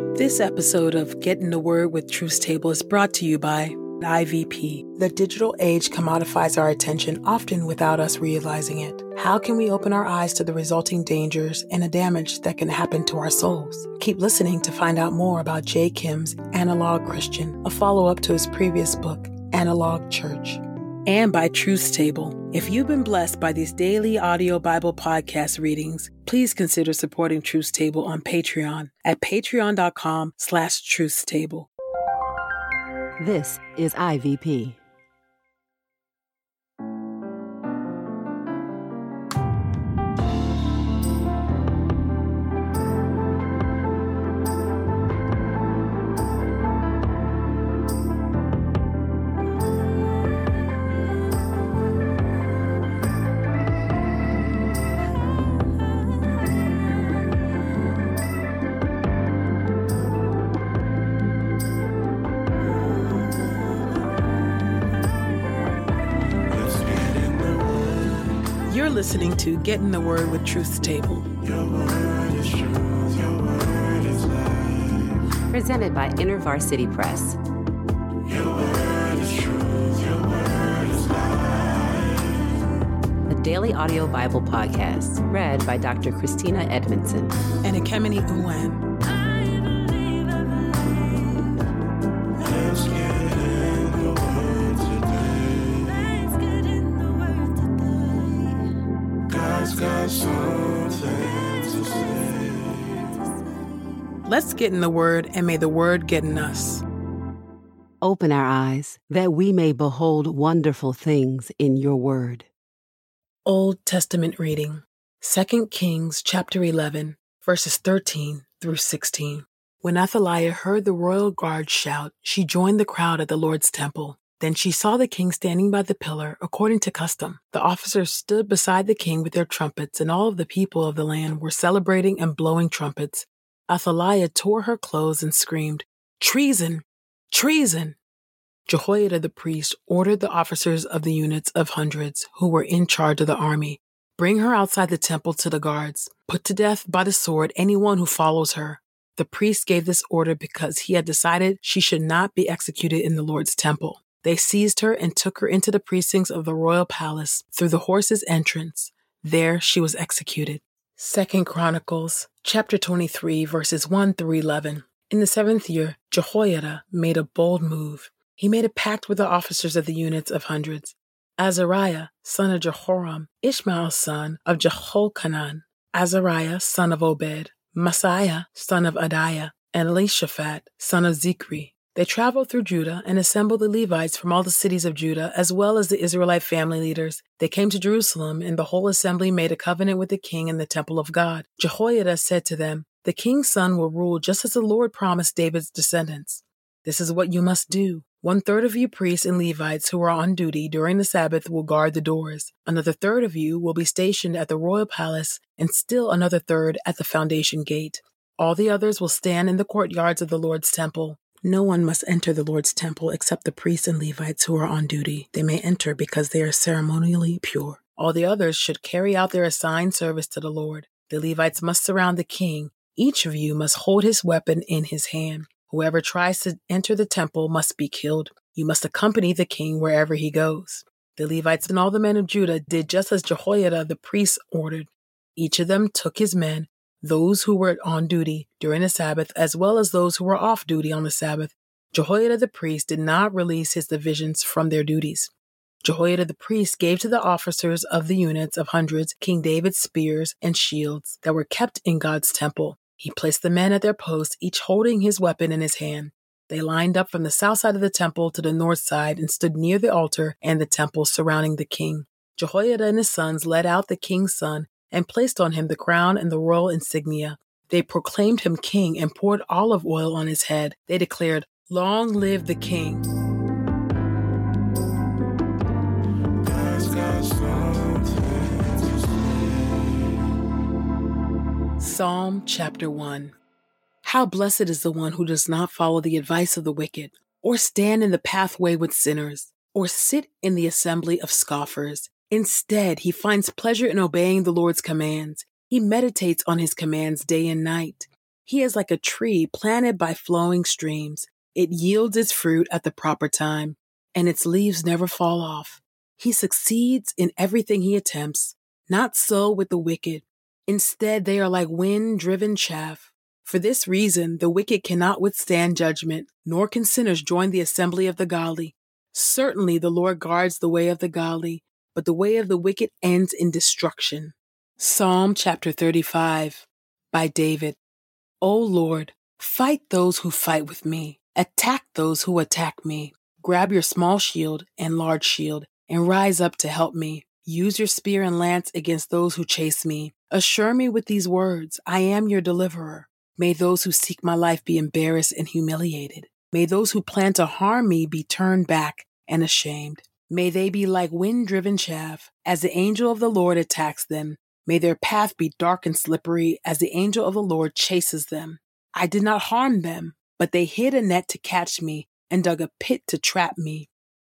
This episode of Get in the Word with Truth's Table is brought to you by IVP. The digital age commodifies our attention often without us realizing it. How can we open our eyes to the resulting dangers and the damage that can happen to our souls? Keep listening to find out more about Jay Kim's Analog Christian, a follow up to his previous book, Analog Church and by Truth's Table. If you've been blessed by these daily audio Bible podcast readings, please consider supporting Truth's Table on Patreon at patreon.com slash truthstable. This is IVP. You're listening to Get in the Word with Truth's Table. Presented by InterVarsity Press. A daily audio Bible podcast read by Dr. Christina Edmondson. And Ekemini Uwan. Let's get in the Word, and may the Word get in us. Open our eyes that we may behold wonderful things in your word. Old Testament reading 2 Kings chapter 11, verses 13 through 16. When Athaliah heard the royal guard shout, she joined the crowd at the Lord's temple. Then she saw the king standing by the pillar, according to custom. The officers stood beside the king with their trumpets, and all of the people of the land were celebrating and blowing trumpets. Athaliah tore her clothes and screamed, Treason! Treason! Jehoiada the priest ordered the officers of the units of hundreds who were in charge of the army bring her outside the temple to the guards, put to death by the sword anyone who follows her. The priest gave this order because he had decided she should not be executed in the Lord's temple. They seized her and took her into the precincts of the royal palace through the horse's entrance. There she was executed. Second Chronicles chapter 23 verses 1 through 11. In the seventh year, Jehoiada made a bold move. He made a pact with the officers of the units of hundreds. Azariah, son of Jehoram, Ishmael, son of Jehochanan, Azariah, son of Obed, Maaseiah, son of Adaiah, and Elishaphat, son of Zichri. They traveled through Judah and assembled the Levites from all the cities of Judah, as well as the Israelite family leaders. They came to Jerusalem, and the whole assembly made a covenant with the king in the temple of God. Jehoiada said to them, The king's son will rule just as the Lord promised David's descendants. This is what you must do. One third of you priests and Levites who are on duty during the Sabbath will guard the doors. Another third of you will be stationed at the royal palace, and still another third at the foundation gate. All the others will stand in the courtyards of the Lord's temple. No one must enter the Lord's temple except the priests and Levites who are on duty. They may enter because they are ceremonially pure. All the others should carry out their assigned service to the Lord. The Levites must surround the king. Each of you must hold his weapon in his hand. Whoever tries to enter the temple must be killed. You must accompany the king wherever he goes. The Levites and all the men of Judah did just as Jehoiada the priest ordered. Each of them took his men, those who were on duty during the Sabbath, as well as those who were off duty on the Sabbath. Jehoiada the priest did not release his divisions from their duties. Jehoiada the priest gave to the officers of the units of hundreds King David's spears and shields that were kept in God's temple. He placed the men at their posts, each holding his weapon in his hand. They lined up from the south side of the temple to the north side and stood near the altar and the temple surrounding the king. Jehoiada and his sons led out the king's son and placed on him the crown and the royal insignia. They proclaimed him king and poured olive oil on his head. They declared, Long live the king. Psalm chapter 1 How blessed is the one who does not follow the advice of the wicked, or stand in the pathway with sinners, or sit in the assembly of scoffers. Instead, he finds pleasure in obeying the Lord's commands. He meditates on his commands day and night. He is like a tree planted by flowing streams. It yields its fruit at the proper time, and its leaves never fall off. He succeeds in everything he attempts. Not so with the wicked. Instead, they are like wind driven chaff. For this reason, the wicked cannot withstand judgment, nor can sinners join the assembly of the godly. Certainly, the Lord guards the way of the godly, but the way of the wicked ends in destruction. Psalm chapter 35 by David. O Lord, fight those who fight with me, attack those who attack me. Grab your small shield and large shield, and rise up to help me. Use your spear and lance against those who chase me. Assure me with these words I am your deliverer. May those who seek my life be embarrassed and humiliated. May those who plan to harm me be turned back and ashamed. May they be like wind driven chaff as the angel of the Lord attacks them. May their path be dark and slippery as the angel of the Lord chases them. I did not harm them, but they hid a net to catch me and dug a pit to trap me.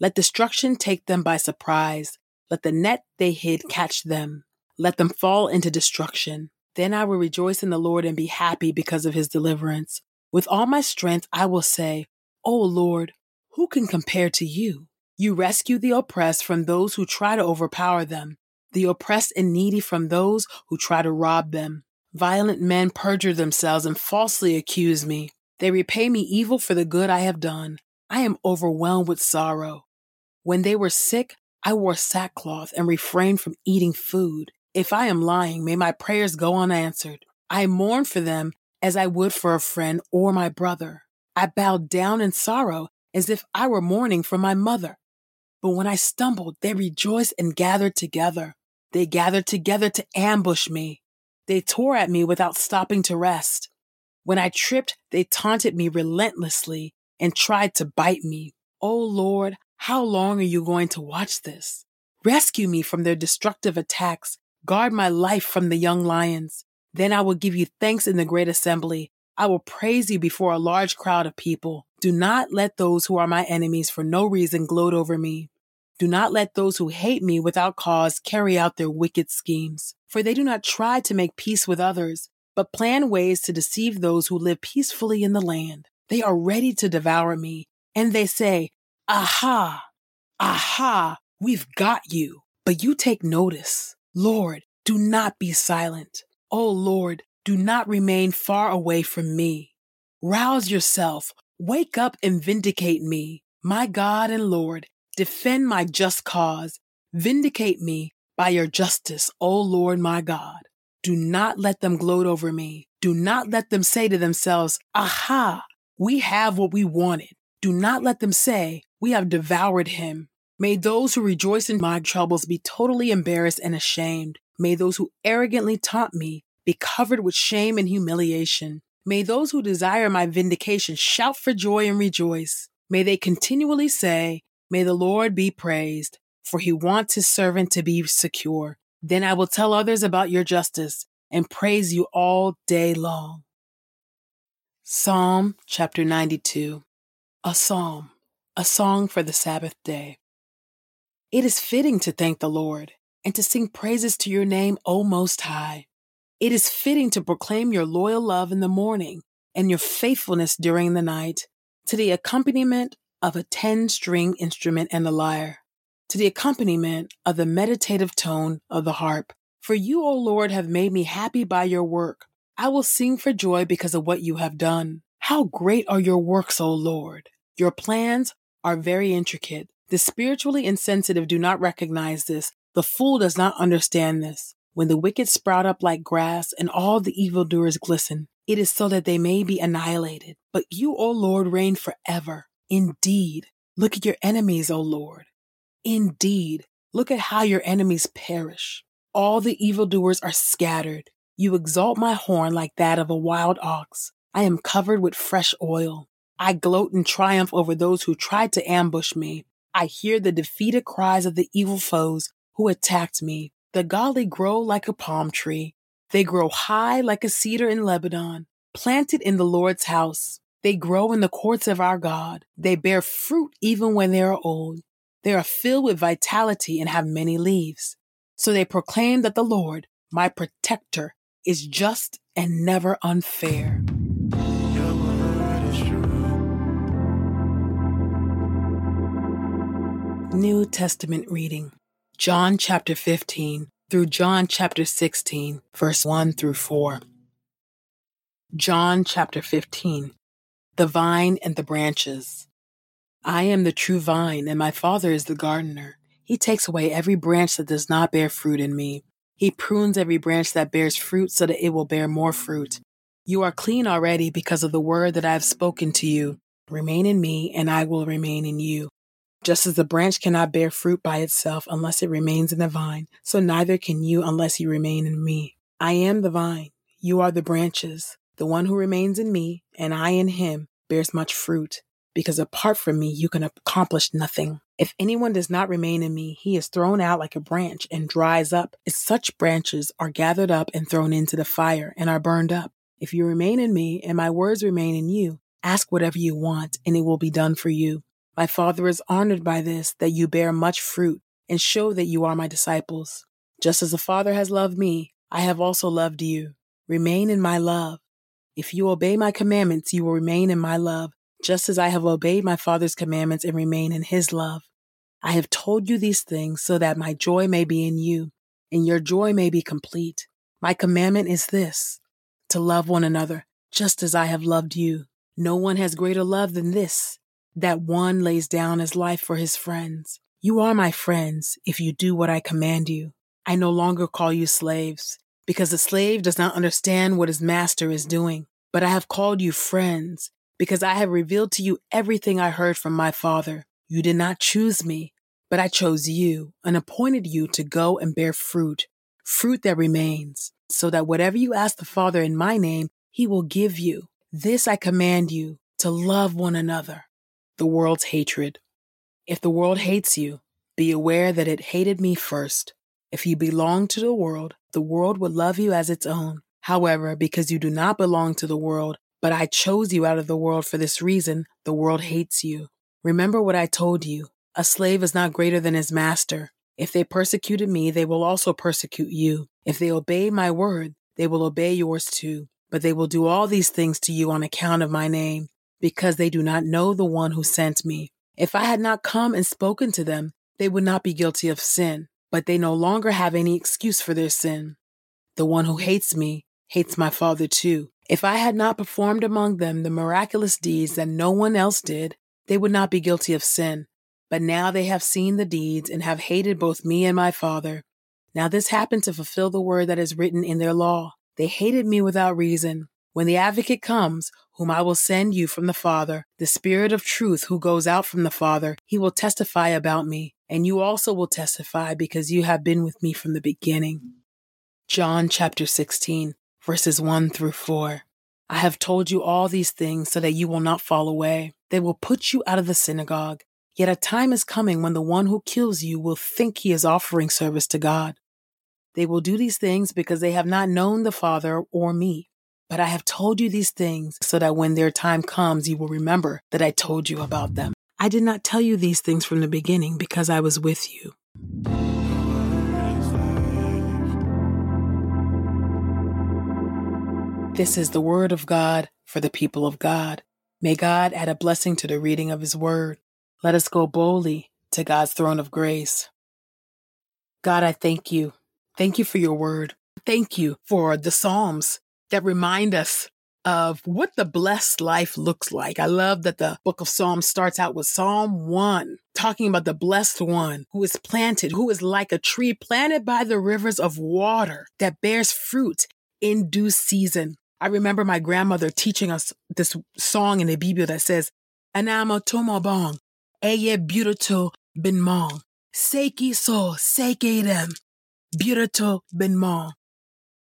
Let destruction take them by surprise. Let the net they hid catch them. Let them fall into destruction. Then I will rejoice in the Lord and be happy because of his deliverance. With all my strength, I will say, O Lord, who can compare to you? You rescue the oppressed from those who try to overpower them, the oppressed and needy from those who try to rob them. Violent men perjure themselves and falsely accuse me. They repay me evil for the good I have done. I am overwhelmed with sorrow. When they were sick, I wore sackcloth and refrained from eating food. If I am lying, may my prayers go unanswered. I mourn for them as I would for a friend or my brother. I bowed down in sorrow as if I were mourning for my mother. But when I stumbled, they rejoiced and gathered together. They gathered together to ambush me. They tore at me without stopping to rest. When I tripped, they taunted me relentlessly and tried to bite me. Oh Lord, how long are you going to watch this? Rescue me from their destructive attacks. Guard my life from the young lions. Then I will give you thanks in the great assembly. I will praise you before a large crowd of people. Do not let those who are my enemies for no reason gloat over me. Do not let those who hate me without cause carry out their wicked schemes. For they do not try to make peace with others, but plan ways to deceive those who live peacefully in the land. They are ready to devour me, and they say, Aha, aha, we've got you. But you take notice. Lord, do not be silent. Oh Lord, do not remain far away from me. Rouse yourself, wake up and vindicate me. My God and Lord, defend my just cause. Vindicate me by your justice, O Lord my God. Do not let them gloat over me. Do not let them say to themselves, Aha, we have what we wanted. Do not let them say, We have devoured him. May those who rejoice in my troubles be totally embarrassed and ashamed. May those who arrogantly taunt me be covered with shame and humiliation. May those who desire my vindication shout for joy and rejoice. May they continually say, May the Lord be praised, for he wants his servant to be secure. Then I will tell others about your justice and praise you all day long. Psalm chapter 92 A Psalm, a song for the Sabbath day. It is fitting to thank the Lord and to sing praises to your name, O Most High. It is fitting to proclaim your loyal love in the morning and your faithfulness during the night to the accompaniment of a 10 string instrument and the lyre, to the accompaniment of the meditative tone of the harp. For you, O Lord, have made me happy by your work. I will sing for joy because of what you have done. How great are your works, O Lord! Your plans are very intricate. The spiritually insensitive do not recognize this. The fool does not understand this. When the wicked sprout up like grass and all the evildoers glisten, it is so that they may be annihilated. But you, O Lord, reign forever. Indeed, look at your enemies, O Lord. Indeed, look at how your enemies perish. All the evildoers are scattered. You exalt my horn like that of a wild ox. I am covered with fresh oil. I gloat in triumph over those who tried to ambush me. I hear the defeated cries of the evil foes who attacked me. The godly grow like a palm tree. They grow high like a cedar in Lebanon, planted in the Lord's house. They grow in the courts of our God. They bear fruit even when they are old. They are filled with vitality and have many leaves. So they proclaim that the Lord, my protector, is just and never unfair. New Testament reading John chapter 15 through John chapter 16, verse 1 through 4. John chapter 15. The vine and the branches. I am the true vine, and my Father is the gardener. He takes away every branch that does not bear fruit in me. He prunes every branch that bears fruit so that it will bear more fruit. You are clean already because of the word that I have spoken to you. Remain in me, and I will remain in you. Just as the branch cannot bear fruit by itself unless it remains in the vine, so neither can you unless you remain in me. I am the vine, you are the branches. The one who remains in me, and I in him, bears much fruit, because apart from me you can accomplish nothing. If anyone does not remain in me, he is thrown out like a branch and dries up. If such branches are gathered up and thrown into the fire and are burned up. If you remain in me, and my words remain in you, ask whatever you want, and it will be done for you. My Father is honored by this, that you bear much fruit and show that you are my disciples. Just as the Father has loved me, I have also loved you. Remain in my love. If you obey my commandments, you will remain in my love, just as I have obeyed my Father's commandments and remain in his love. I have told you these things so that my joy may be in you, and your joy may be complete. My commandment is this to love one another, just as I have loved you. No one has greater love than this that one lays down his life for his friends. You are my friends if you do what I command you. I no longer call you slaves, because the slave does not understand what his master is doing. But I have called you friends, because I have revealed to you everything I heard from my Father. You did not choose me, but I chose you and appointed you to go and bear fruit, fruit that remains, so that whatever you ask the Father in my name, he will give you. This I command you to love one another the world's hatred. If the world hates you, be aware that it hated me first. If you belong to the world, the world would love you as its own. However, because you do not belong to the world, but I chose you out of the world for this reason, the world hates you. Remember what I told you a slave is not greater than his master. If they persecuted me, they will also persecute you. If they obey my word, they will obey yours too. But they will do all these things to you on account of my name, because they do not know the one who sent me. If I had not come and spoken to them, they would not be guilty of sin, but they no longer have any excuse for their sin. The one who hates me hates my Father too. If I had not performed among them the miraculous deeds that no one else did, they would not be guilty of sin. But now they have seen the deeds and have hated both me and my Father. Now this happened to fulfill the word that is written in their law. They hated me without reason. When the advocate comes, whom I will send you from the Father, the Spirit of truth who goes out from the Father, he will testify about me, and you also will testify because you have been with me from the beginning. John chapter 16, verses 1 through 4. I have told you all these things so that you will not fall away. They will put you out of the synagogue. Yet a time is coming when the one who kills you will think he is offering service to God. They will do these things because they have not known the Father or me. But I have told you these things so that when their time comes, you will remember that I told you about them. I did not tell you these things from the beginning because I was with you. This is the word of God for the people of God. May God add a blessing to the reading of his word. Let us go boldly to God's throne of grace. God, I thank you. Thank you for your word. Thank you for the Psalms that remind us of what the blessed life looks like. I love that the book of Psalms starts out with Psalm 1, talking about the blessed one who is planted, who is like a tree planted by the rivers of water that bears fruit in due season. I remember my grandmother teaching us this song in the Bible that says, Anamo tomobong, eye beautiful bin mong, seiki so seike dem, beautiful bin mong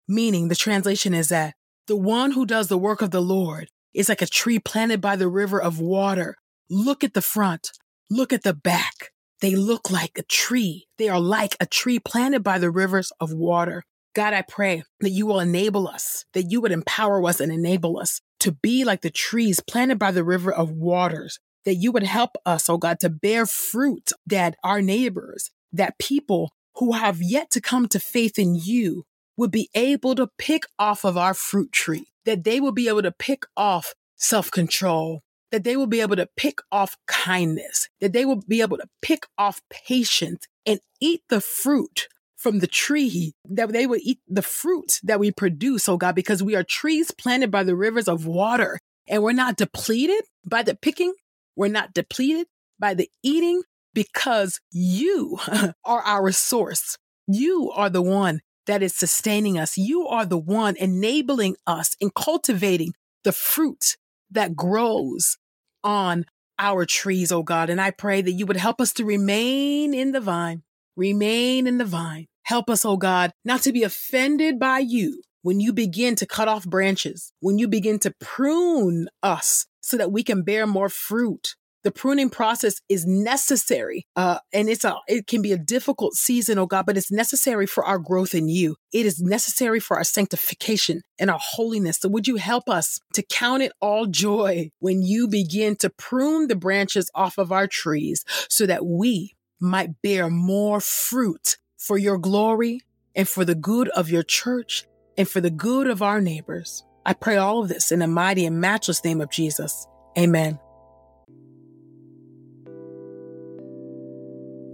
meaning the translation is that the one who does the work of the Lord is like a tree planted by the river of water. Look at the front, look at the back. They look like a tree. They are like a tree planted by the rivers of water. God, I pray that you will enable us, that you would empower us and enable us to be like the trees planted by the river of waters, that you would help us, oh God, to bear fruit that our neighbors, that people who have yet to come to faith in you would be able to pick off of our fruit tree, that they will be able to pick off self control, that they will be able to pick off kindness, that they will be able to pick off patience and eat the fruit from the tree, that they will eat the fruit that we produce, oh God, because we are trees planted by the rivers of water and we're not depleted by the picking. We're not depleted by the eating because you are our source. You are the one that is sustaining us. You are the one enabling us and cultivating the fruit that grows on our trees, oh God. And I pray that you would help us to remain in the vine, remain in the vine. Help us, oh God, not to be offended by you when you begin to cut off branches, when you begin to prune us so that we can bear more fruit the pruning process is necessary. Uh, and it's a, it can be a difficult season, oh God, but it's necessary for our growth in you. It is necessary for our sanctification and our holiness. So would you help us to count it all joy when you begin to prune the branches off of our trees so that we might bear more fruit for your glory and for the good of your church and for the good of our neighbors. I pray all of this in the mighty and matchless name of Jesus. Amen.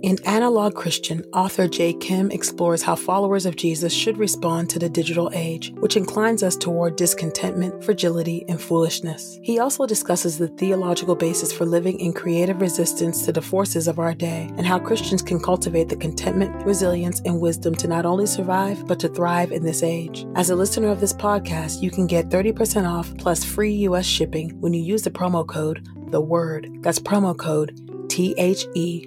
In Analog Christian, author Jay Kim explores how followers of Jesus should respond to the digital age, which inclines us toward discontentment, fragility, and foolishness. He also discusses the theological basis for living in creative resistance to the forces of our day and how Christians can cultivate the contentment, resilience, and wisdom to not only survive, but to thrive in this age. As a listener of this podcast, you can get 30% off plus free U.S. shipping when you use the promo code The Word. That's promo code T H E